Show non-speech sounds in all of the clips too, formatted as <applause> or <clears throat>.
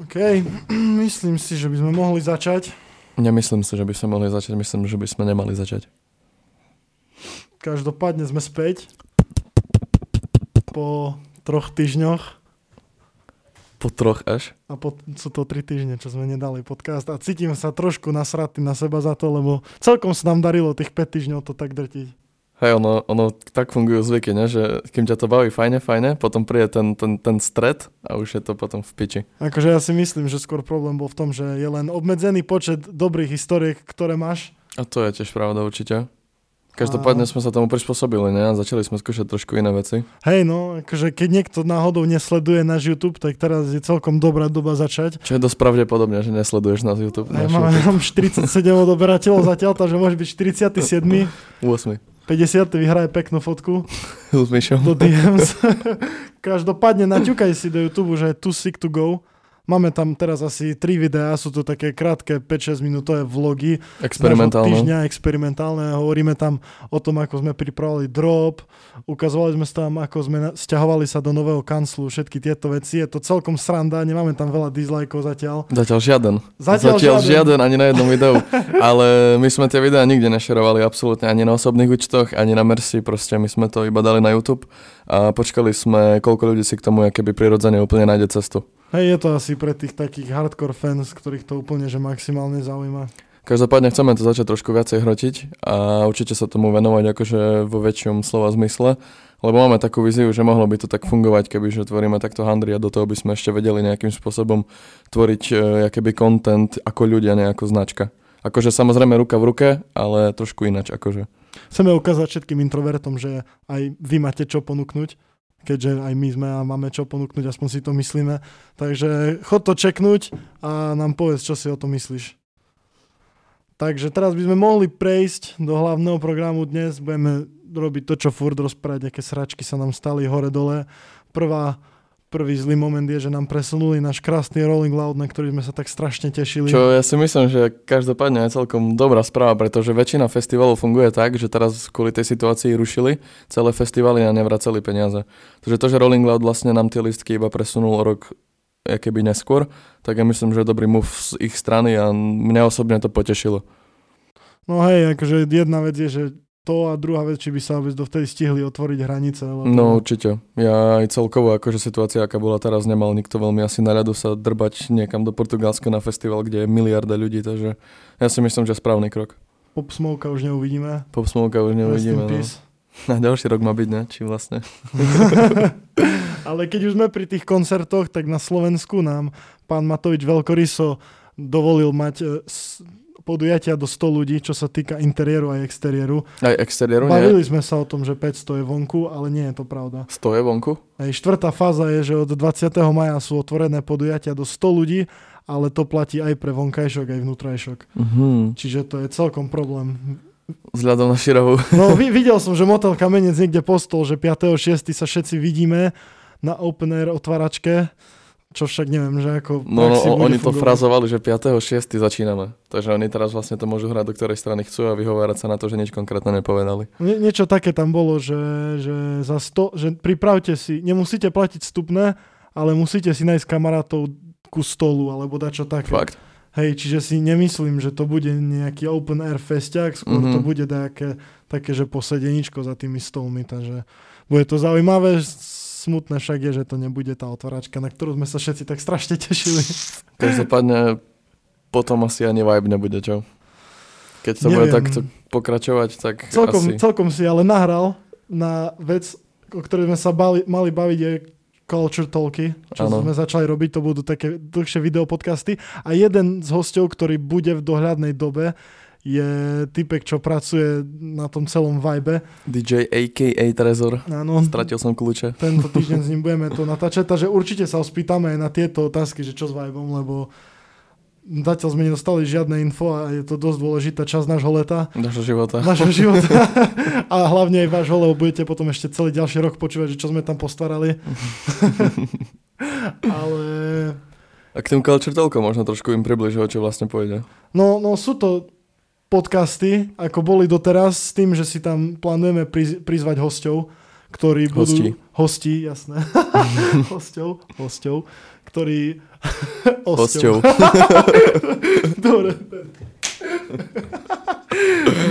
OK, <clears throat> myslím si, že by sme mohli začať. Nemyslím si, že by sme mohli začať, myslím, že by sme nemali začať. Každopádne sme späť po troch týždňoch Po troch až. a po, sú to tri týždne, čo sme nedali podcast a cítim sa trošku nasratý na seba za to, lebo celkom sa nám darilo tých 5 týždňov to tak drtiť. Hej, ono, ono tak fungujú zvyky, ne? že kým ťa to baví fajne, fajne, potom príde ten, ten, ten stred a už je to potom v piči. Akože ja si myslím, že skôr problém bol v tom, že je len obmedzený počet dobrých historiek, ktoré máš. A to je tiež pravda určite. Každopádne sme sa tomu prispôsobili, ne? A začali sme skúšať trošku iné veci. Hej, no, akože keď niekto náhodou nesleduje náš YouTube, tak teraz je celkom dobrá doba začať. Čo je dosť pravdepodobne, že nesleduješ nás YouTube. Hej, náš mám, YouTube. mám 47 odoberateľov zatiaľ, takže môže byť 47. 8. 50. vyhraje peknú fotku <laughs> S do DMs. <laughs> Každopádne naťukaj si do YouTube, že je too sick to go. Máme tam teraz asi 3 videá, sú to také krátke 5-6 minútové vlogy. Experimentálne. týždňa experimentálne. Hovoríme tam o tom, ako sme pripravovali drop, ukazovali sme tam, ako sme sťahovali sa do nového kanclu, všetky tieto veci. Je to celkom sranda, nemáme tam veľa dislikeov zatiaľ. Zatiaľ žiaden. Zatiaľ Zatiaľ žiaden. žiaden. ani na jednom <laughs> videu. Ale my sme tie videá nikde nešerovali absolútne ani na osobných účtoch, ani na Mercy, proste my sme to iba dali na YouTube a počkali sme, koľko ľudí si k tomu keby prirodzene úplne nájde cestu. Hej, je to asi pre tých takých hardcore fans, ktorých to úplne že maximálne zaujíma. Každopádne chceme to začať trošku viacej hrotiť a určite sa tomu venovať akože vo väčšom slova zmysle, lebo máme takú víziu, že mohlo by to tak fungovať, keby že tvoríme takto handry a do toho by sme ešte vedeli nejakým spôsobom tvoriť e, keby content ako ľudia, nie ako značka. Akože samozrejme ruka v ruke, ale trošku inač akože. Chceme ukázať všetkým introvertom, že aj vy máte čo ponúknuť, keďže aj my sme a máme čo ponúknuť, aspoň si to myslíme. Takže chod to čeknúť a nám povedz, čo si o tom myslíš. Takže teraz by sme mohli prejsť do hlavného programu dnes. Budeme robiť to, čo furt rozprávať, aké sračky sa nám stali hore-dole. Prvá, prvý zlý moment je, že nám presunuli náš krásny Rolling Loud, na ktorý sme sa tak strašne tešili. Čo ja si myslím, že každopádne je celkom dobrá správa, pretože väčšina festivalov funguje tak, že teraz kvôli tej situácii rušili celé festivaly a nevraceli peniaze. Takže to, že Rolling Loud vlastne nám tie listky iba presunul o rok keby neskôr, tak ja myslím, že je dobrý move z ich strany a mňa osobne to potešilo. No hej, akože jedna vec je, že to a druhá vec, či by sa vôbec dovtedy stihli otvoriť hranice. Lebo... No určite. Ja aj celkovo, akože situácia, aká bola teraz, nemal nikto veľmi asi na ľadu sa drbať niekam do Portugalska na festival, kde je miliarda ľudí, takže ja si myslím, že správny krok. Pop Smoke už neuvidíme. Pop Smoke už neuvidíme. No. Na ďalší rok má byť, ne? Či vlastne. <laughs> Ale keď už sme pri tých koncertoch, tak na Slovensku nám pán Matovič Veľkoryso dovolil mať e, podujatia do 100 ľudí, čo sa týka interiéru aj exteriéru. Aj exteriéru, nie? Bavili sme sa o tom, že 500 je vonku, ale nie je to pravda. Stoje vonku? Aj štvrtá fáza je, že od 20. maja sú otvorené podujatia do 100 ľudí, ale to platí aj pre vonkajšok, aj vnútrajšok. Mhm. Čiže to je celkom problém. Vzhľadom na širovu. <laughs> No vi- videl som, že Motel Kamenec niekde postol, že 5.6. sa všetci vidíme na open air otváračke, čo však neviem, že ako No, no oni to fungovať. frazovali, že 5.6. začíname. Takže oni teraz vlastne to môžu hrať do ktorej strany chcú a vyhovárať sa na to, že nič konkrétne nepovedali. Nie, niečo také tam bolo, že, že za 100, že pripravte si, nemusíte platiť vstupné, ale musíte si nájsť kamarátov ku stolu, alebo dačo také. Fakt. Hej, čiže si nemyslím, že to bude nejaký open air festiak, skôr mm-hmm. to Mhm. bude také, také, že posedeničko za tými stolmi, takže bude to zaujímavé, smutné však je, že to nebude tá otváračka, na ktorú sme sa všetci tak strašne tešili. <laughs> Každopádne potom asi ani vibe nebude, čo? Keď to bude takto pokračovať, tak Celkom, asi... celkom si ale nahral na vec, o ktorej sme sa bali, mali baviť, je Culture Talky, čo Áno. sme začali robiť, to budú také dlhšie videopodcasty. A jeden z hostov, ktorý bude v dohľadnej dobe, je typek, čo pracuje na tom celom vibe. DJ a.k.a. Trezor. Áno, Stratil som kľúče. tento <laughs> týždeň s ním budeme to natáčať, takže určite sa ho spýtame aj na tieto otázky, že čo s vibom, lebo zatiaľ sme nedostali žiadne info a je to dosť dôležitá časť nášho leta. Našho života. Našho života. <laughs> a hlavne aj vášho, lebo budete potom ešte celý ďalší rok počúvať, že čo sme tam postarali. <laughs> Ale A k tým culture talkom možno trošku im približiť, o čo vlastne pôjde. no, no sú to podcasty, ako boli doteraz, s tým, že si tam plánujeme priz, prizvať hostov, ktorí budú... Hostí. hostí, jasné, <laughs> hosťov, hosťov, ktorí... <laughs> Hosťov. <laughs> Dobre.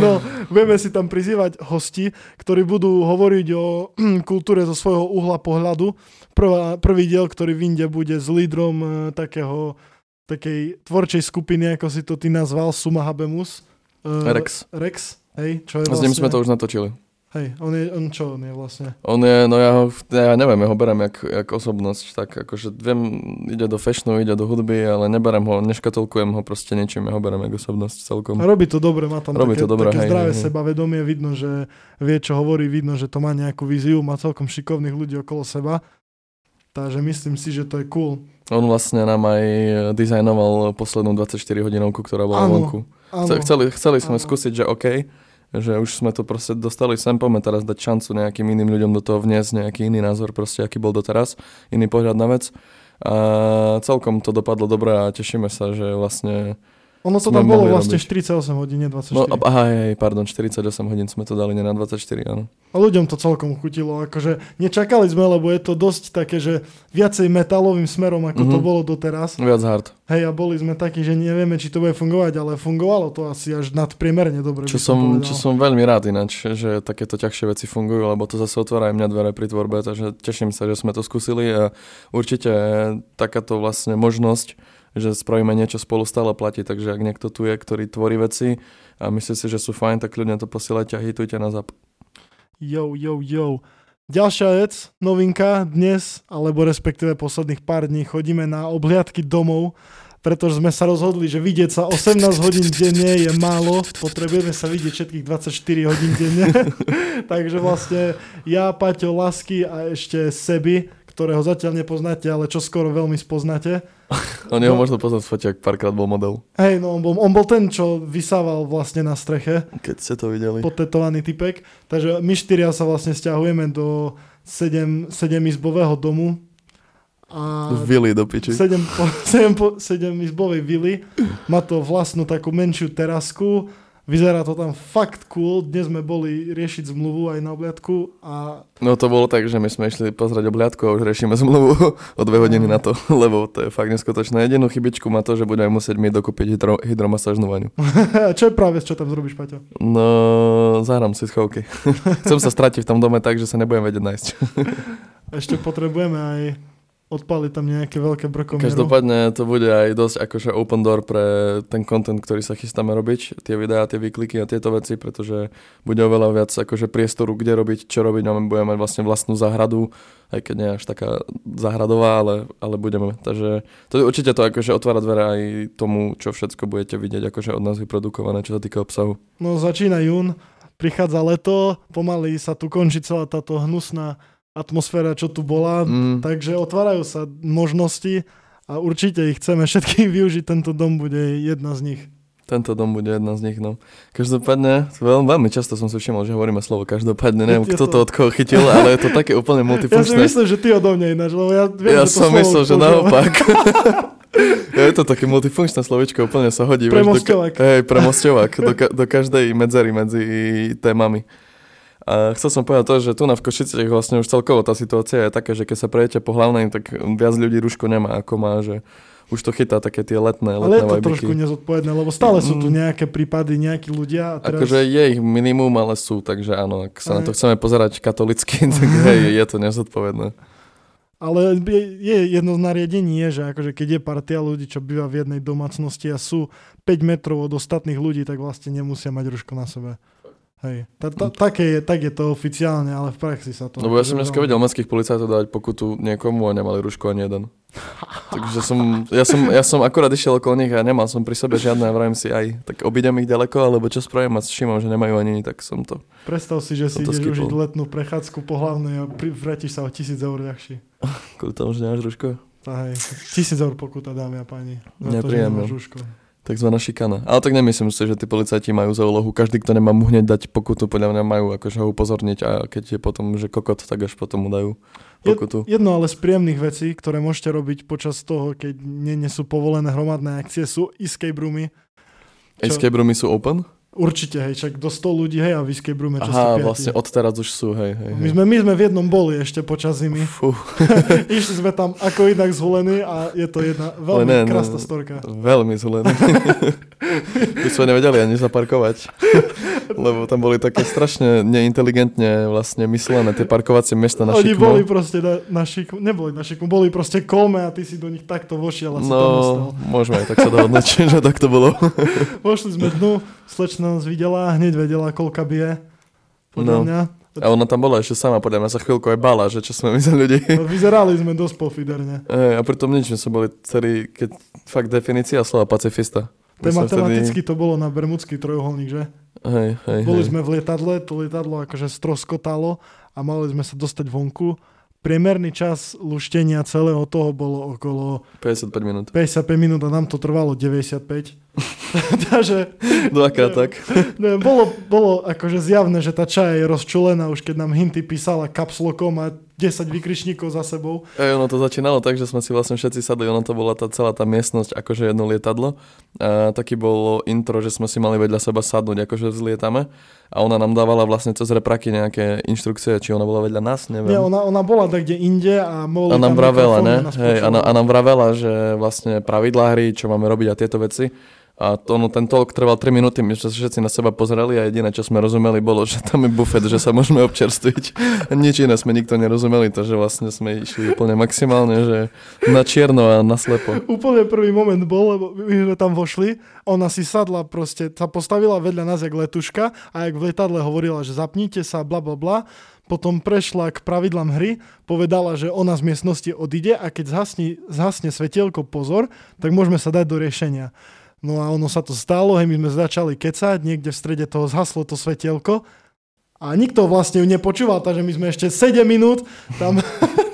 No, budeme si tam prizývať hosti, ktorí budú hovoriť o <clears throat> kultúre zo svojho uhla pohľadu. Prvá, prvý diel, ktorý vyjde, bude s lídrom e, takého, takej tvorčej skupiny, ako si to ty nazval, Suma Habemus. E, Rex. Rex, hej, čo je S ním sme to už natočili. Hej, on je, on čo on je vlastne? On je, no ja ho, ja neviem, ja ho berem jak, jak osobnosť, tak akože viem, ide do fashionu, ide do hudby, ale neberem ho, neškatolkujem ho proste niečím, ja ho berem jak osobnosť celkom. A robí to dobre, má tam Robí také, to dobre, také hej, zdravé hej, hej. sebavedomie, vidno, že vie, čo hovorí, vidno, že to má nejakú víziu, má celkom šikovných ľudí okolo seba. Takže myslím si, že to je cool. On vlastne nám aj dizajnoval poslednú 24 hodinovku, ktorá bola Áno, vonku. Chceli, chceli sme Áno. skúsiť, že OK, že už sme to proste dostali sem, poďme teraz dať šancu nejakým iným ľuďom do toho vniesť nejaký iný názor, proste aký bol doteraz, iný pohľad na vec. A celkom to dopadlo dobre a tešíme sa, že vlastne... ono to tam bolo vlastne robiť. 48 hodín, nie 24. No, aha, hej, pardon, 48 hodín sme to dali, nie na 24, áno. A ľuďom to celkom chutilo, akože nečakali sme, lebo je to dosť také, že viacej metalovým smerom, ako to Mhm. bolo doteraz. Viac hard. Hej, a boli sme takí, že nevieme, či to bude fungovať, ale fungovalo to asi až nadpriemerne dobre. Čo som, povedal. čo som veľmi rád ináč, že takéto ťažšie veci fungujú, lebo to zase otvára aj mňa dvere pri tvorbe, takže teším sa, že sme to skúsili a určite takáto vlastne možnosť, že spravíme niečo spolu stále platí, takže ak niekto tu je, ktorý tvorí veci a myslí si, že sú fajn, tak ľudia to posielajte a hitujte na zap. Jo, jo, jo. Ďalšia vec, novinka dnes, alebo respektíve posledných pár dní chodíme na obhliadky domov, pretože sme sa rozhodli, že vidieť sa 18 <laughs> hodín denne je málo, potrebujeme sa vidieť všetkých 24 hodín denne. <laughs> Takže vlastne ja, Paťo, Lasky a ešte Sebi, ktorého zatiaľ nepoznáte, ale čo skoro veľmi spoznáte. On jeho No. možno poznať z fotiak, párkrát bol model, Hej, no on bol, on bol ten, čo vysával vlastne na streche. keď ste to videli. potetovaný typek. Takže my štyria sa vlastne stiahujeme do 7, 7 izbového domu a Vili do piči. 7, po, <laughs> 7, po, 7 izbovej vily. Má to vlastnú takú menšiu terasku. Vyzerá to tam fakt cool. Dnes sme boli riešiť zmluvu aj na obliadku a No to bolo tak, že my sme išli pozrieť obhliadku a už riešime zmluvu <laughs> o dve hodiny na to, <laughs> lebo to je fakt neskutočné. Jedinú chybičku má to, že budeme musieť mi dokúpiť hydro, hydromasážnu vaňu. <laughs> čo je práve, čo tam zrobíš, Paťo? No, zahrám si schovky. Chcem sa stratiť v tom dome tak, že sa nebudem vedieť nájsť. Ešte potrebujeme aj odpaliť tam nejaké veľké brkomieru. Každopádne to bude aj dosť akože open door pre ten content, ktorý sa chystáme robiť, tie videá, tie výkliky a tieto veci, pretože bude oveľa viac akože priestoru, kde robiť, čo robiť, máme budeme mať vlastne vlastnú záhradu, aj keď nie až taká záhradová, ale, ale budeme. Takže to určite to akože otvára dvere aj tomu, čo všetko budete vidieť akože od nás vyprodukované, čo sa týka obsahu. No začína jún, prichádza leto, pomaly sa tu končí celá táto hnusná atmosféra, čo tu bola. Mm. Takže otvárajú sa možnosti a určite ich chceme všetkých <laughs> využiť. Tento dom bude jedna z nich. Tento dom bude jedna z nich, no. Každopádne, veľmi, veľmi často som si všimol, že hovoríme slovo každopádne, neviem, kto to- od koho chytil, ale je to také úplne <laughs> Ja si multifunkčné. myslím, že ty odo mňa ináč, lebo ja viem, ja že to som myslel, že naopak. <laughs> je to také multifunkčné slovičko, úplne sa hodí. Premosťovák. hej, premosťovák, do, ka- do každej medzery medzi témami. A chcel som povedať to, že tu na v Košiciach vlastne už celkovo tá situácia je taká, že keď sa prejdete po hlavnej, tak viac ľudí rúško nemá ako má, že už to chytá také tie letné, Ale je letné to vajbiky. trošku nezodpovedné, lebo stále sú tu Mm. nejaké prípady, nejakí ľudia. A teraz... Akože je ich minimum, ale sú, takže áno, ak sa na to Aj. chceme pozerať katolicky, <laughs> tak hej, je to nezodpovedné. Ale je, je jedno z nariadení je, že akože keď je partia ľudí, čo býva v jednej domácnosti a sú 5 metrov od ostatných ľudí, tak vlastne nemusia mať ruško na sebe. Hej. Ta, ta, také je, tak je to oficiálne, ale v praxi sa to... Lebo ja som dneska videl mestských policajtov dávať pokutu niekomu a nemali ruško ani jeden. Takže som, ja som, ja som akurát išiel okolo nich a nemal som pri sebe žiadne a vravím si aj, tak obidem ich ďaleko, alebo čo spravím a všimám, že nemajú ani, tak som to. Predstav si, že si ideš skipol. užiť letnú prechádzku po hlavnej a vrátiš sa o tisíc eur ľahší. Kvôli tomu, že nemáš ruško. Tá, hej. Tisíc eur pokuta, dámy a páni. Nepríjemné. Takzvaná šikana. Ale tak nemyslím si, že tí policajti majú za úlohu. Každý, kto nemá mu hneď dať pokutu, podľa mňa majú akože ho upozorniť a keď je potom, že kokot, tak až potom mu dajú pokutu. Jedno ale z príjemných vecí, ktoré môžete robiť počas toho, keď nie, nie sú povolené hromadné akcie, sú escape roomy. Čo? Escape roomy sú open? Určite, hej, čak do 100 ľudí, hej, a v escape roome Aha, ste piati. vlastne odteraz už sú, hej, hej, My sme, my sme v jednom boli ešte počas zimy. Fú, <laughs> Išli sme tam ako inak zvolení a je to jedna veľmi ne, ne, krásna storka. veľmi zelený. <laughs> My sme nevedeli ani zaparkovať. <laughs> Lebo tam boli také strašne neinteligentne vlastne myslené tie parkovacie miesta na Oni šikmo. boli proste na, na šikmu, neboli na šikmu, boli proste kolme a ty si do nich takto vošiel a si tam ostal. No, môžeme aj tak sa dohodnúť, že tak to bolo. Vošli sme dnu, slečna nás videla, hneď vedela, koľka bije. Podľa No. mňa. A ona tam bola ešte sama, podľa mňa sa chvíľku aj bala, že čo sme my za ľudí. No, Vyzerali sme dosť pofiderne. Ej, a pritom nič, my sme boli celý, keď fakt definícia slova pacifista. My sme Tematicky to bolo na Bermudský trojuholník, že? Hej, hej, Boli hej. sme v lietadle, to lietadlo akože stroskotalo a mali sme sa dostať vonku. Priemerný čas luštenia celého toho bolo okolo 55 minút. 55 minút a nám to trvalo 95. <laughs> Takže Dvakrát tak. <laughs> ne, bolo, bolo akože zjavné, že tá čaja je rozčulená už keď nám Hinty písala kapslokom a 10 vykričníkov za sebou. Ej, ono to začínalo tak, že sme si vlastne všetci sadli, ono to bola tá celá tá miestnosť akože jedno lietadlo. A taký bolo intro, že sme si mali vedľa seba sadnúť, akože vzlietame. A ona nám dávala vlastne cez repraky nejaké inštrukcie, či ona bola vedľa nás, neviem. Nie, ona, ona bola tak kde inde a boli A nám vravela, ne? Hej, a, a nám vravela, že vlastne pravidlá hry, čo máme robiť a tieto veci. A to, no, ten talk trval 3 minúty, my sa všetci na seba pozerali a jediné, čo sme rozumeli, bolo, že tam je bufet, že sa môžeme občerstviť. <laughs> Nič iné sme nikto nerozumeli, takže vlastne sme išli úplne maximálne, že na čierno a na slepo. Úplne prvý moment bol, lebo my sme tam vošli, ona si sadla proste, sa postavila vedľa nás jak letuška a jak v letadle hovorila, že zapnite sa, bla bla bla. Potom prešla k pravidlám hry, povedala, že ona z miestnosti odíde a keď zhasne, zhasne svetielko pozor, tak môžeme sa dať do riešenia. No a ono sa to stalo, hej, my sme začali kecať, niekde v strede toho zhaslo to svetielko a nikto vlastne ju nepočúval, takže my sme ešte 7 minút tam <laughs>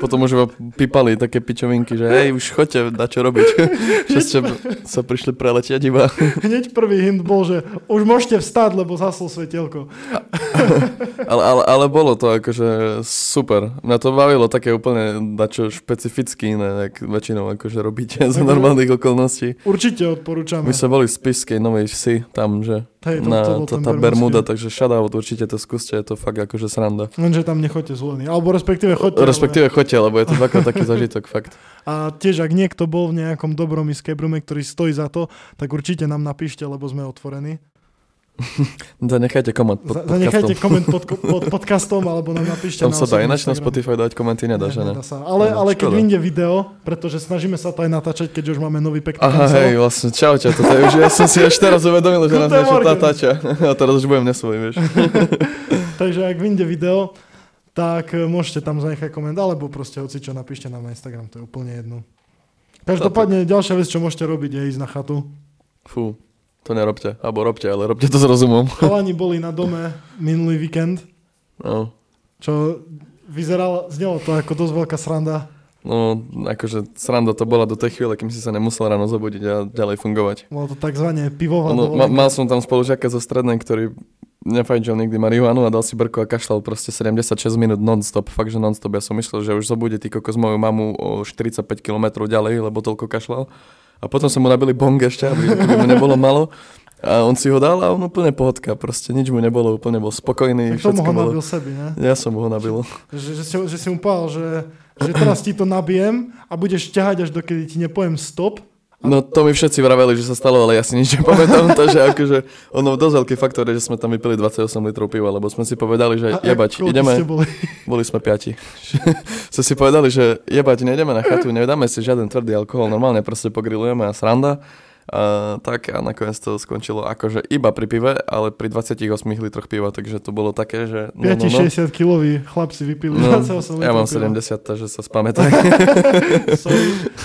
Potom už iba pípali také pičovinky, že hej, už choďte na čo robiť. <laughs> Čo ste sa prišli preletieť iba. hneď prvý hint bol, že už môžete vstať, lebo zhaslo svetielko. <laughs> Ale, ale, ale bolo to akože super. Mňa to bavilo také úplne dačo špecificky iné, jak väčšinou akože robíte <laughs> za normálnych okolností. Určite odporúčame. My sme boli v Spiskej Novej Vsi, tam, že Hej, to, na to to, tá. Bermuda, takže shoutout, určite to skúste, je to fakt akože sranda. Lenže tam nechoďte zvolení. Alebo respektíve choďte. Respektíve choďte, lebo je to dvakrát taký zažitok, fakt. Ale... A tiež, ak niekto bol v nejakom dobrom escape roome, ktorý stojí za to, tak určite nám napíšte, lebo sme otvorení. <laughs> Zanechajte koment pod Za- Zanechajte podcastom. koment pod, <laughs> pod podcastom, alebo nám napíšte Tam na sa dá ináč na. Spotify dať komenty, nedá, že ne? Sa. Ale, No, ale keď vyjde video, pretože snažíme sa to aj natáčať, keďže už máme nový pekný Aha, kancel. hej, vlastne, čaute, toto je už, ja som si až teraz uvedomil, že <laughs> nás niečo natáča. A teraz už budem nesvoj, vieš. Takže ak vyjde video, tak e, môžete tam zanechať koment, alebo proste hoci čo napíšte nám na Instagram, to je úplne jedno. Každopádne ďalšia vec, čo môžete robiť, je ísť na chatu. Fú, to nerobte. Alebo robte, ale robte to s rozumom. <laughs> Chalani boli na dome minulý víkend, No, čo vyzeralo, znelo to ako dosť veľká sranda. no, akože sranda to bola do tej chvíle, kým si sa nemusel ráno zobudiť a ďalej fungovať. Bolo to takzvané pivová No, ma, mal som tam spolužiaka zo strednej, ktorý nefajčil nikdy marihuanu a dal si brko a kašľal proste 76 minút non-stop, fakt, že non-stop. Ja som myslel, že už zobudí ty kokos moju mamu o 45 km ďalej, lebo toľko kašľal. A potom som mu nabili bong ešte, aby, aby mu nebolo malo. A on si ho dal a on úplne pohodka, proste nič mu nebolo, úplne bol spokojný. Tak tomu ho bolo. nabil sebi, ne? Ja som mu ho nabil. Že, že, si, že si mu povedal, že, že teraz ti to nabijem a budeš ťahať až dokedy ti nepoviem stop. No to mi všetci vraveli, že sa stalo, ale ja si nič nepamätám, <laughs> takže akože ono dosť veľký faktor je, že sme tam vypili 28 litrov piva, lebo sme si povedali, že A- jebať, ideme, ste boli? <laughs> boli sme piati. <laughs> sme si povedali, že jebať, nejdeme na chatu, nedáme si žiaden tvrdý alkohol, normálne proste pogrilujeme a sranda. A, tak a nakoniec to skončilo akože iba pri pive, ale pri 28 litroch piva, takže to bolo také, že... No, 5 no, no. 60 kiloví chlapci vypili No, 28 ja mám piva. 70, takže sa spamätaj. <laughs>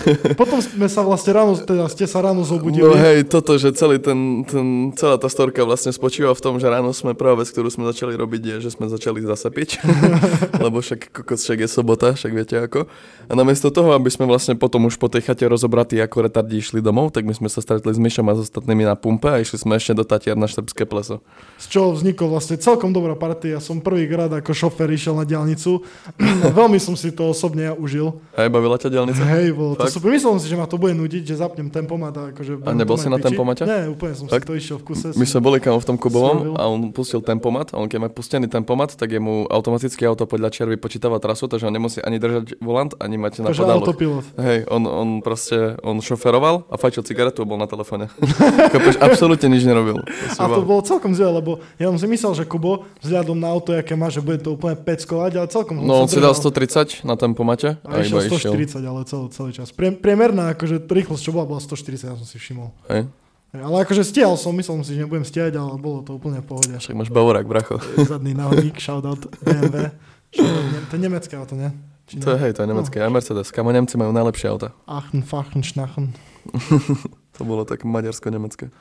<laughs> Potom sme sa vlastne ráno, teda ste sa ráno zobudili. No hej, toto, že celý ten, ten, celá tá storka vlastne spočíva v tom, že ráno sme prvá vec, ktorú sme začali robiť, je, že sme začali zase piť, <laughs> lebo však kokos, však je sobota, však viete ako. A namiesto toho, aby sme vlastne potom už po tej chate rozobratí ako retardi išli domov, tak my sme sa stretli s Myšom a s ostatnými na pumpe a išli sme ešte do Tatier na Štrbské pleso. Z čoho vznikol vlastne celkom dobrá partia. Som prvýkrát ako šofer išiel na diálnicu. <clears throat> Veľmi som si to osobne užil. Hej, bavila ťa diálnica? Hej, bolo to super. Myslel som si, že ma to bude nudiť, že zapnem tempomat a akože... A nebol si na tempomate? Nie, úplne som Fakt? si to išiel v kuse. My sme boli kamo v tom. Kubovom a on pustil tempomat a on keď má pustený tempomat, tak je mu automaticky auto podľa čiar vypočítava trasu, takže on nemusí ani držať volant, ani mať na pedáloch. Hej, on, on proste, on šoferoval a fajčil cigaretu a bol na telefóne. <laughs> Chápeš, absolútne nič nerobil. A to bolo celkom zle, lebo ja som si myslel, že Kubo vzhľadom na auto, aké má, že bude to úplne peckovať, ale celkom No, on si dal držal. 130 na tempomate A a, išiel iba išiel. 140, ale celý, celý čas. Pre, priemerná akože rýchlosť, čo bola, bola 140, ja som si všimol. Hej. Ale akože stiahol som, myslel si, že nebudem stiahať, ale bolo to úplne v pohode. Však máš bavorák, bracho. <laughs> Zadný náhodník, shoutout BMW. To je nemecké auto, ne? Či To je, hej, to je nemecké. Aj Mercedes. Kamo Nemci majú najlepšie auta. Aachen, Fachen, Schnachen. <laughs> To bolo tak maďarsko-nemecké.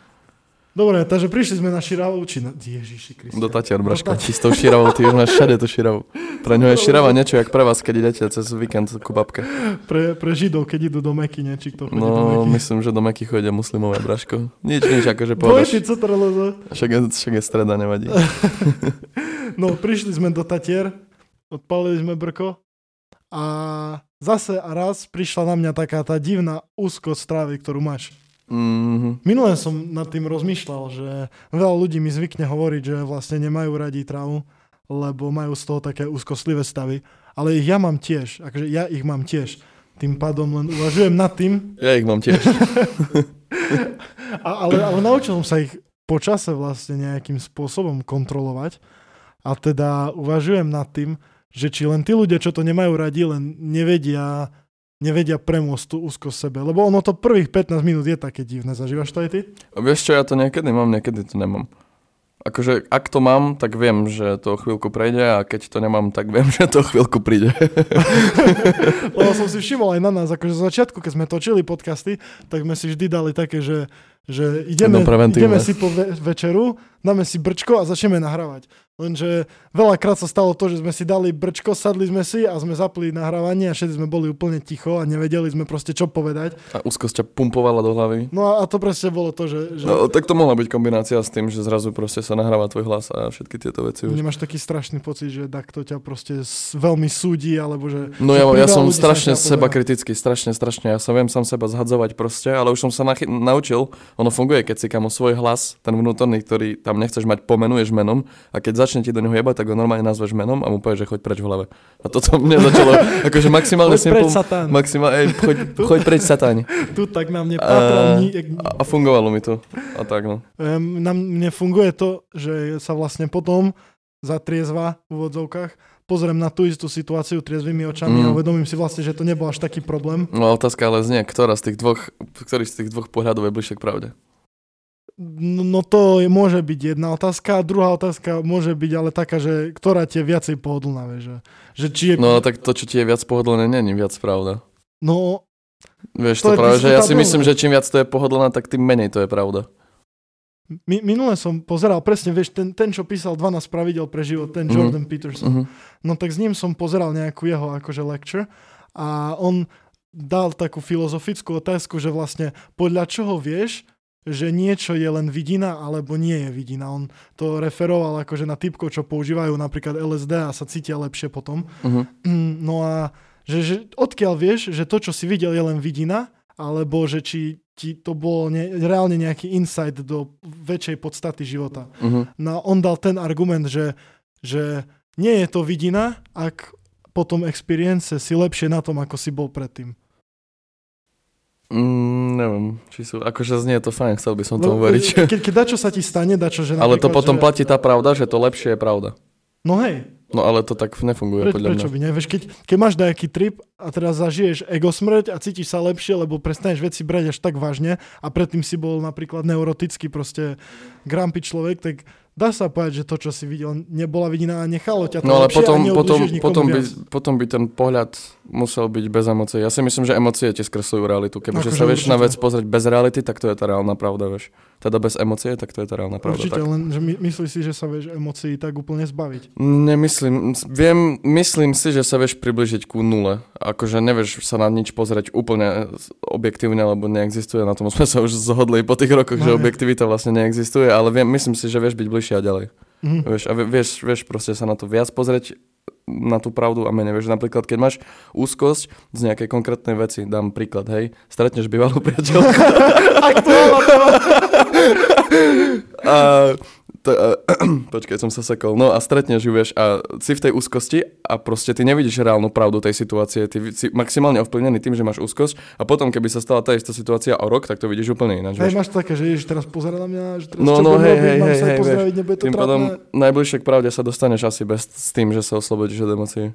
Dobre, takže prišli sme na Širavu, či na... Ježiši Kriste. Do Tatiar, braško. Do Tatiar. Ty s tou širavou, ty už máš všade tú širavu. Pre ňo je <laughs> širava niečo, jak pre vás, keď idete cez víkend ku babke. Pre, pre Židov, keď idú do Meky, ne? Či kto chodí do No, Meky. myslím, že do Meky chodia muslimové, braško. Nič, nič, akože povedaš. co to leze? Však je, však je streda, nevadí. <laughs> No, prišli sme do Tatier, odpalili sme brko a zase a raz prišla na mňa taká tá divná úzkosť strávy, ktorú máš. Mhm. Minule som nad tým rozmýšľal, že veľa ľudí mi zvykne hovoriť, že vlastne nemajú radi trávu, lebo majú z toho také úzkostlivé stavy. Ale ich ja mám tiež, akože ja ich mám tiež. Tým pádom len uvažujem nad tým, Ja ich mám tiež. <laughs> a, ale, ale naučil som sa ich počase vlastne nejakým spôsobom kontrolovať. A teda uvažujem nad tým, že či len tí ľudia, čo to nemajú radi, len nevedia, nevedia premôcť tú úzkosť sebe. Lebo ono to prvých 15 minút je také divné. Zažívaš to aj ty? A vieš čo, ja to niekedy mám, niekedy to nemám. Akože ak to mám, tak viem, že to chvíľku prejde a keď to nemám, tak viem, <laughs> že to chvíľku príde. <laughs> Lebo som si všimol aj na nás, akože z začiatku, keď sme točili podcasty, tak sme si vždy dali také, že, že ideme, No, ideme si po ve- večeru, dáme si brčko a začneme nahrávať. Lenže veľakrát sa stalo to, že sme si dali brčko, sadli sme si a sme zapli nahrávanie a všetci sme boli úplne ticho a nevedeli sme proste čo povedať. A úzkosť ťa pumpovala do hlavy. No a, to presne bolo to, že, že No, tak to mohla byť kombinácia s tým, že zrazu proste sa nahráva tvoj hlas a všetky tieto veci už. nemáš taký strašný pocit, že takto ťa proste veľmi súdi, alebo že... No že ja, ja som strašne seba kritický, strašne, strašne. Ja sa viem sám seba zhadzovať proste, ale už som sa nachy- naučil, ono funguje, keď si kamo svoj hlas, ten vnútorný, ktorý tam nechceš mať, pomenuješ menom a keď začne ti do neho jebať, tak ho normálne nazveš menom a mu povieš, že choď preč v hlave. A toto <laughs> mne začalo, akože maximálne simple, maximálne, ej, choď, <laughs> choď preč satáň. <laughs> Tu tak na mne A, a, fungovalo mi to. A tak no. Na mne funguje to, že sa vlastne potom zatriezva v úvodzovkách, pozriem na tú istú situáciu triezvými očami Mm. a uvedomím si vlastne, že to nebol až taký problém. No otázka ale znie, ktorá z tých dvoch, ktorý z tých dvoch pohľadov je bližšie k pravde? No, no to je, môže byť jedna otázka a druhá otázka môže byť ale taká, že ktorá ti je viacej pohodlná, že, že či je... No tak to, čo ti je viac pohodlné, není viac pravda. no Vieš To to, práve, že ja si myslím, že čím viac to je pohodlné, tak tým menej to je pravda. mi, minule som pozeral presne, vieš, ten, ten, čo písal 12 pravidel pre život, ten Mhm. Jordan Peterson. Uh-huh. No tak s ním som pozeral nejakú jeho akože lecture a on dal takú filozofickú otázku, že vlastne podľa čoho vieš, že niečo je len vidina alebo nie je vidina. On to referoval akože na typkov, čo používajú napríklad LSD a sa cítia lepšie potom. Uh-huh. No a že, že odkiaľ vieš, že to, čo si videl, je len vidina, alebo že či ti to bolo ne, reálne nejaký insight do väčšej podstaty života. Uh-huh. No on dal ten argument, že, že nie je to vidina, ak potom experience si lepšie na tom, ako si bol predtým. Mm, neviem, či sú, akože znie to fajn, chcel by som Lebo, tomu veriť. Keď, keď dačo sa ti stane, dačo, že ale to potom že, platí tá pravda, že to lepšie je pravda. No hej, No ale to tak nefunguje Pre, podľa prečo mňa. by ne? Vieš, keď, keď máš nejaký trip a teraz zažiješ ego smrť a cítiš sa lepšie, lebo prestaneš veci brať až tak vážne a predtým si bol napríklad neurotický, proste grumpy človek, tak dá sa povedať, že to, čo si videl, nebola vidina a nechalo ťa to No ale potom, potom, potom, by, viac. potom by ten pohľad musel byť bez emócií. Ja si myslím, že emócie ti skresľujú realitu. Kebyže Akože sa vieš na vec pozrieť bez reality, tak to je tá reálna pravda, vieš. Teda bez emócie, tak to je tá reálna pravda. Určite, tak. len že my, myslíš si, že sa vieš emócií tak úplne zbaviť. Nemyslím, viem, myslím si, že sa vieš približiť ku nule. Akože nevieš sa na nič pozrieť úplne objektívne, lebo neexistuje. Na tom sme sa už zhodli po tých rokoch, No že objektivita vlastne neexistuje, ale viem, myslím si, že vieš byť bližšie a ďalej. Mhm. Vieš, a vie- vieš, vieš proste sa na to viac pozrieť na tú pravdu a menej. Vieš, napríklad, keď máš úzkosť z nejakej konkrétnej veci, dám príklad, hej, stretneš bývalú priateľku <laughs> Aktuálna. <laughs> <laughs> a, to, a, <clears throat> počkaj, som sa sekol. No a stretneš ju, vieš, a si v tej úzkosti a proste ty nevidíš reálnu pravdu tej situácie. Ty si maximálne ovplyvnený tým, že máš úzkosť a potom, keby sa stala tá istá situácia o rok, tak to vidíš úplne ináč. Hej, máš také, že ježiš, teraz pozera na mňa, že teraz No, no, hej, hej, hej, hej, pozdraviť, nebude to Tým trápne. najbližšie k pravde sa dostaneš asi bez s tým, že sa oslobodíš od emócií.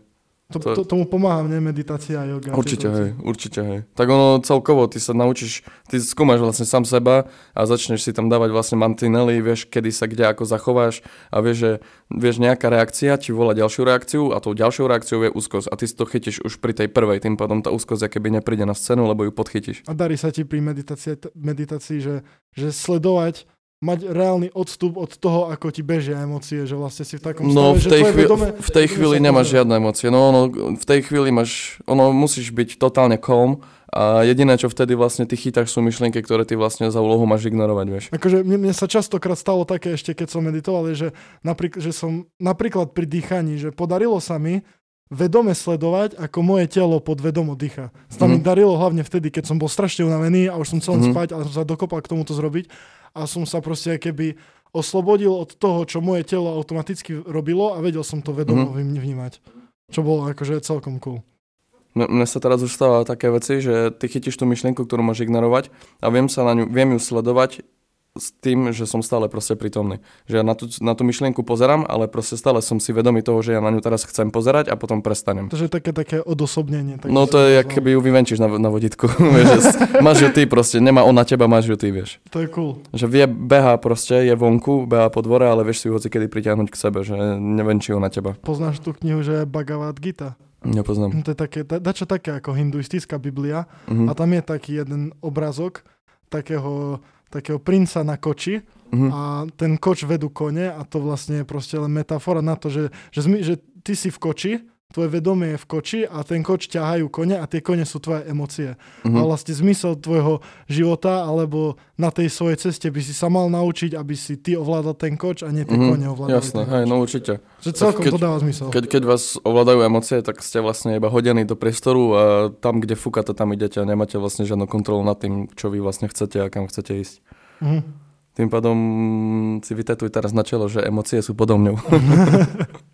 To, to- to, tomu pomáha mne meditácia a yoga. Určite, hej, určite, hej. Tak ono celkovo, ty sa naučíš, ty skúmaš vlastne sám seba a začneš si tam dávať vlastne mantinely, vieš, kedy sa kde ako zachováš a vieš, že vieš, nejaká reakcia ti volá ďalšiu reakciu a tou ďalšou reakciou je úzkosť a ty si to chytíš už pri tej prvej, tým pádom tá úzkosť keby nepríde na scénu, lebo ju podchytíš. A darí sa ti pri meditácii, meditácii že, že sledovať, mať reálny odstup od toho, ako ti bežia emócie, že vlastne si v takom No stave, v že tej, tvoje chvíli, vedome, v tej chvíli nemáš pozerá. žiadne emócie, no ono, v tej chvíli máš, ono musíš byť totálne calm a jediné, čo vtedy vlastne ty chytáš sú myšlienky, ktoré ty vlastne za úlohu máš ignorovať, vieš. Akože mne, mne sa častokrát stalo také ešte, keď som meditoval, že, napríklad, že som napríklad pri dýchaní, že podarilo sa mi vedome sledovať, ako moje telo podvedomo dýcha. Sa mi Mhm. darilo hlavne vtedy, keď som bol strašne unavený a už som chcel Mhm. spať, ale som sa dokopal k tomuto zrobiť a som sa proste keby oslobodil od toho, čo moje telo automaticky robilo a vedel som to vedomo Mhm. vnímať. Čo bolo akože celkom cool. Mne sa teraz už stáva také veci, že ty chytíš tú myšlienku, ktorú máš ignorovať a viem sa na ňu, viem ju sledovať s tým, že som stále proste prítomný. Že ja na tú, na tú myšlienku pozerám, ale proste stále som si vedomý toho, že ja na ňu teraz chcem pozerať a potom prestanem. To je také, také odosobnenie. Tak No to je, jak keby ju vyvenčíš na, na vodítku. <laughs> vieš, máš ju ty proste, nemá ona teba, máš ju ty, vieš. To je cool. Že vie, beha proste, je vonku, beha po dvore, ale vieš si ju hoci kedy pritiahnuť k sebe, že nevenčí ju na teba. Poznáš tú knihu, že je Bhagavad Gita? Nepoznám. To je také, da, dačo také ako hinduistická Biblia Mhm. a tam je taký jeden obrazok takého, takého princa na koči Mhm. a ten koč vedú kone a to vlastne je proste len metafora na to, že, že, zmi, že ty si v koči, tvoje vedomie je v koči a ten koč ťahajú kone a tie kone sú tvoje emócie. Mhm. A vlastne zmysel tvojho života alebo na tej svojej ceste by si sa mal naučiť, aby si ty ovládal ten koč a nie tie Mhm, kone ovládali Jasné, hej, no určite. Že celkom keď- to dáva zmysel. Keď, keď vás ovládajú emócie, tak ste vlastne iba hodení do priestoru a tam, kde fúka, to tam idete a nemáte vlastne žiadnu kontrolu nad tým, čo vy vlastne chcete a kam chcete ísť. Mhm. Tým pádom si vytetuj teraz na čelo, že emócie sú podo mňou. <laughs>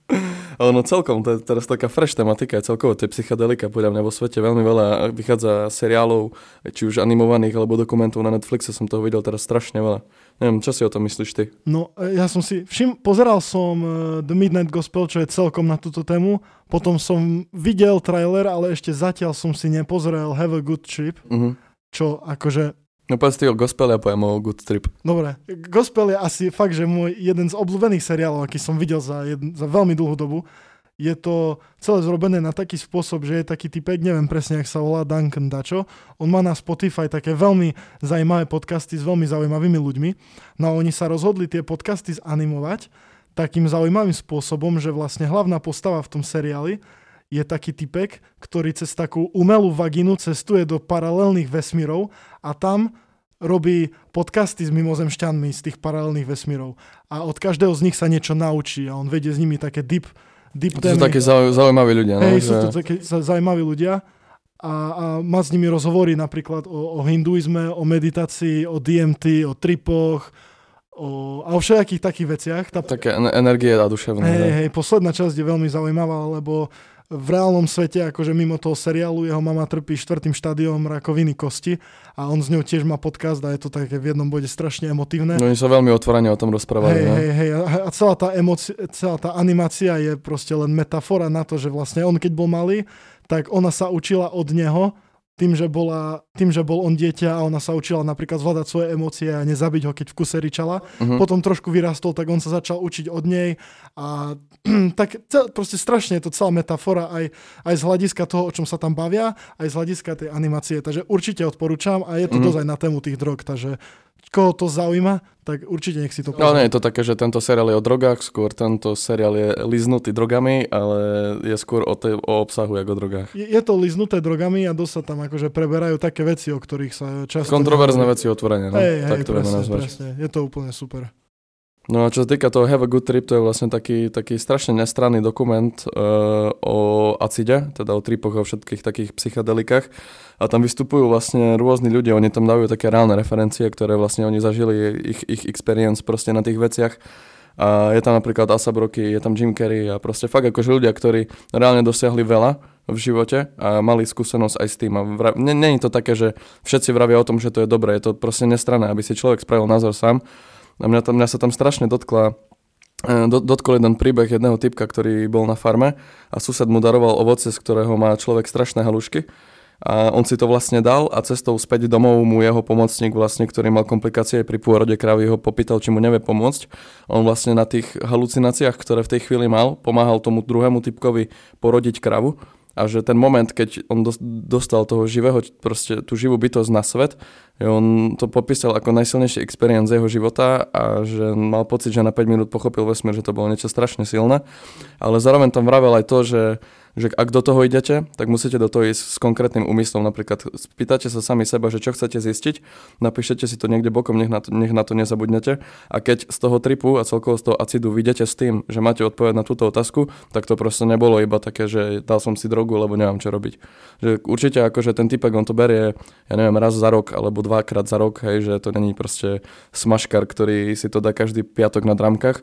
Ale no celkom, to je teraz taká fresh tematika, celkovo to je psychedelika, podľa mňa vo svete veľmi veľa vychádza seriálov, či už animovaných alebo dokumentov na Netflixe, som toho videl teraz strašne veľa. Neviem, čo si o tom myslíš ty? No, e, ja som si všim, pozeral som e, The Midnight Gospel, čo je celkom na túto tému. Potom som videl trailer, ale ešte zatiaľ som si nepozrel Have a Good Trip, Mhm. čo akože... No povedz ty o gospel a poviem o Good Trip. Dobre, Gospel je asi fakt, že môj jeden z obľúbených seriálov, aký som videl za, jedn, za veľmi dlhú dobu. Je to celé zrobené na taký spôsob, že je taký typek, neviem presne, jak sa volá, Duncan Dačo. On má na Spotify také veľmi zaujímavé podcasty s veľmi zaujímavými ľuďmi. No a oni sa rozhodli tie podcasty zanimovať takým zaujímavým spôsobom, že vlastne hlavná postava v tom seriáli je taký typek, ktorý cez takú umelú vagínu cestuje do paralelných vesmírov a tam robí podcasty s mimozemšťanmi z tých paralelných vesmírov. A od každého z nich sa niečo naučí a on vedie s nimi také deep, deep To sú témy. zau, zaujímaví ľudia. No, Hej, sú to také za- zaujímaví ľudia a, a má s nimi rozhovory napríklad o, o hinduizme, o meditácii, o DMT, o tripoch o, a o všetkých takých veciach. Tá, Také en- energie a duševné. hej, hej, posledná časť je veľmi zaujímavá, lebo v reálnom svete, akože mimo toho seriálu, jeho mama trpí štvrtým štádiom rakoviny kosti a on s ňou tiež má podcast a je to také v jednom bode strašne emotívne. No, oni sa veľmi otvorene o tom rozprávali. Hej, ne? hej, hej. A celá tá, emoci- celá tá animácia je proste len metafora na to, že vlastne on keď bol malý, tak ona sa učila od neho tým, že, bola, tým, že bol on dieťa a ona sa učila napríklad zvládať svoje emócie a nezabiť ho, keď v kuse ričala. Mhm. Potom trošku vyrastol, tak on sa začal učiť od nej a <clears throat> tak cel, proste strašne je to celá metafora aj, aj z hľadiska toho, o čom sa tam bavia, aj z hľadiska tej animácie. Takže určite odporúčam a je to Mhm. dosť aj na tému tých drog, takže koho to zaujíma, tak určite nech si to No pozrie. nie je to také, že tento seriál je o drogách, skôr tento seriál je liznutý drogami, ale je skôr o, tej, o obsahu, ako o drogách. Je, je to liznuté drogami a dosť sa tam akože preberajú také veci, o ktorých sa často... Kontroverzné nehovorí. veci otvorene, no. Hej, hej, tak to presne, presne. Je to úplne super. No a čo sa týka toho Have a Good Trip, to je vlastne taký, taký strašne nestranný dokument uh, o acide, teda o tripoch, o všetkých takých psychedelikách. A tam vystupujú vlastne rôzni ľudia, oni tam dávajú také reálne referencie, ktoré vlastne oni zažili, ich, ich experience proste na tých veciach. A je tam napríklad Asap Rocky, je tam Jim Carrey a proste fakt akože ľudia, ktorí reálne dosiahli veľa v živote a mali skúsenosť aj s tým. A vra... Není to také, že všetci vravia o tom, že to je dobré, je to proste nestrané, aby si človek spravil názor sám. A mňa, tam, mňa sa tam strašne dotkla e, do, dotkol jeden príbeh jedného typka, ktorý bol na farme a sused mu daroval ovoce, z ktorého má človek strašné halušky. A on si to vlastne dal a cestou späť domov mu jeho pomocník, vlastne, ktorý mal komplikácie pri pôrode kravy, ho popýtal, či mu nevie pomôcť. On vlastne na tých halucináciách, ktoré v tej chvíli mal, pomáhal tomu druhému typkovi porodiť kravu a že ten moment, keď on dos- dostal toho živého, proste tú živú bytosť na svet, on to popísal ako najsilnejší experience jeho života a že mal pocit, že na 5 minút pochopil vesmír, že to bolo niečo strašne silné, ale zároveň tam vravel aj to, že že ak do toho idete, tak musíte do toho ísť s konkrétnym úmyslom. Napríklad spýtate sa sami seba, že čo chcete zistiť, napíšete si to niekde bokom, nech na to, nech na to nezabudnete a keď z toho tripu a celkovo z toho acidu vyjdete s tým, že máte odpoveď na túto otázku, tak to proste nebolo iba také, že dal som si drogu, lebo nemám čo robiť. Že určite akože ten typek, on to berie, ja neviem, raz za rok alebo dvakrát za rok, hej, že to není proste smaškar, ktorý si to dá každý piatok na dramkách,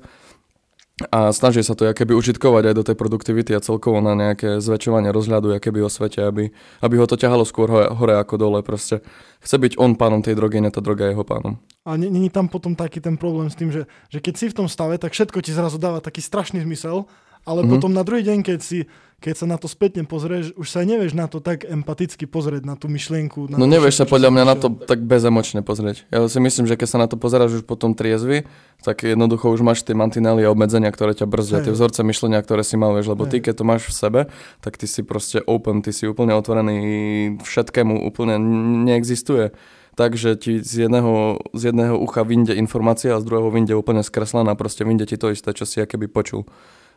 a snaží sa to keby užitkovať aj do tej produktivity a celkovo na nejaké zväčšovanie rozhľadu keby o svete, aby, aby ho to ťahalo skôr hore, hore ako dole. Proste chce byť on pánom tej drogy, ne tá droga jeho pánom. A není tam potom taký ten problém s tým, že, že keď si v tom stave, tak všetko ti zrazu dáva taký strašný zmysel, ale Mhm. potom na druhý deň, keď si keď sa na to spätne pozrieš, už sa nevieš na to tak empaticky pozrieť, na tú myšlienku. Na No nevieš sa podľa mňa na to tak bezemočne pozrieť. Ja si myslím, že keď sa na to pozeráš už potom triezvy, tak jednoducho už máš tie mantinely a obmedzenia, ktoré ťa brzdia, tie vzorce myšlenia, ktoré si mal, vieš, lebo ty Hej. keď to máš v sebe, tak ty si proste open, ty si úplne otvorený všetkému, úplne neexistuje. Takže ti z jedného, z jedného ucha vyjde informácia a z druhého vyjde úplne skreslená, proste vyjde ti to isté, čo si akéby počul.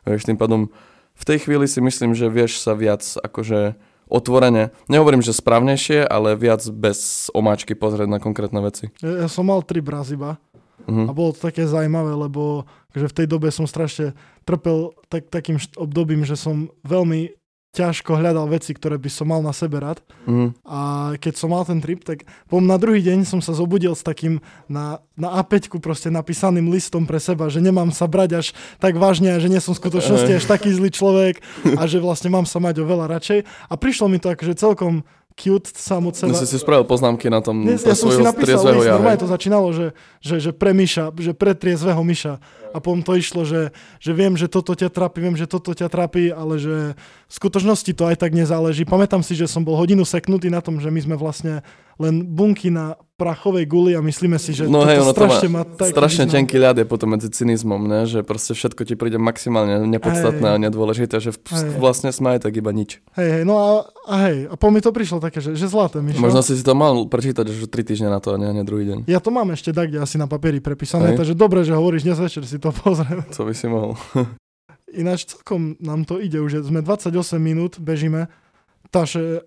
Vieš, tým pádom v tej chvíli si myslím, že vieš sa viac akože otvorene, nehovorím, že správnejšie, ale viac bez omáčky pozrieť na konkrétne veci. Ja, ja som mal tri braziba Mhm. a bolo to také zaujímavé, lebo že v tej dobe som strašne trpel tak, takým obdobím, že som veľmi ťažko hľadal veci, ktoré by som mal na sebe rád. Mhm. A keď som mal ten trip, tak potom na druhý deň som sa zobudil s takým na, na A5 proste napísaným listom pre seba, že nemám sa brať až tak vážne a že nie som v skutočnosti až taký zlý človek a že vlastne mám sa mať oveľa radšej. A prišlo mi to akože celkom cute od No seba. si si spravil poznámky na tom pre ja som si napísal list, ja, normálne to začínalo, že, že, že pre Miša, že pre triezvého Miša. A potom to išlo, že, že viem, že toto ťa trápi, viem, že toto ťa trápi, ale že v skutočnosti to aj tak nezáleží. Pamätám si, že som bol hodinu seknutý na tom, že my sme vlastne len bunky na prachovej guli a myslíme si, že No hej, ono to má strašne má tak strašne význam. tenký ľad je potom medzi cynizmom, ne? že proste všetko ti príde maximálne nepodstatné Hej. a nedôležité, že Hej. vlastne sme aj tak iba nič. Hej, hej, no a, a hej, a po mi to prišlo také, že, že zlaté, Mišo. Možno si si to mal prečítať už 3 týždne na to a nie, nie druhý deň. Ja to mám ešte tak, kde asi na papieri prepísané, Hej. takže dobre, že hovoríš, dnes večer si to pozriem. Co by si mohol? Ináč celkom nám to ide už, že sme 28 minút, bežíme, takže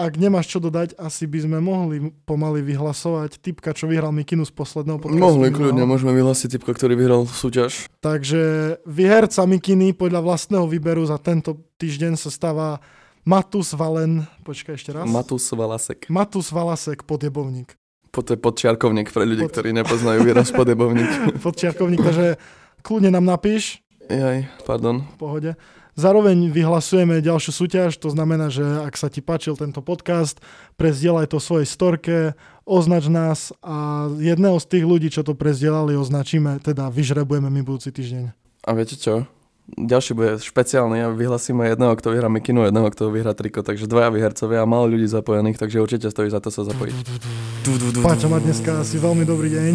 ak nemáš čo dodať, asi by sme mohli pomaly vyhlasovať typka, čo vyhral Mikinu z posledného podcastu. Mohli kľudne, môžeme vyhlásiť typka, ktorý vyhral súťaž. Takže vyherca Mikiny podľa vlastného výberu za tento týždeň sa stáva Matus Valen, počkaj ešte raz. Matus Valasek. Matus Valasek, podjebovník. Po to je podčiarkovník pre ľudí, Pod- ktorí nepoznajú výraz <laughs> podebovník. Podčiarkovník, takže kľudne nám napíš, Jaj, pardon. v pohode. Zároveň vyhlasujeme ďalšiu súťaž, to znamená, že ak sa ti páčil tento podcast, prezdielaj to svojej storke, označ nás a jedného z tých ľudí, čo to prezdielali, označíme, teda vyžrebujeme my budúci týždeň. A viete čo? ďalší bude špeciálny a vyhlasíme jedného, kto vyhrá mikinu, jedného, kto vyhrá triko, takže dvaja vyhercovia a málo ľudí zapojených, takže určite stojí za to sa zapojiť. Páča má dneska asi veľmi dobrý deň.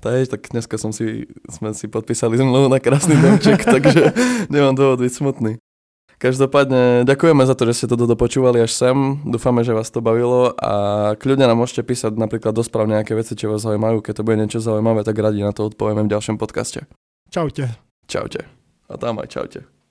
Tak, tak dneska som si, sme si podpísali zmluvu na krásny domček, <laughs> takže nemám dôvod byť smutný. Každopádne ďakujeme za to, že ste to dopočúvali až sem. Dúfame, že vás to bavilo a kľudne nám môžete písať napríklad do správ nejaké veci, čo vás zaujímajú. Keď to bude niečo zaujímavé, tak radi na to odpovieme v ďalšom podcaste. Čaute. Čaute. A tam aj čaute.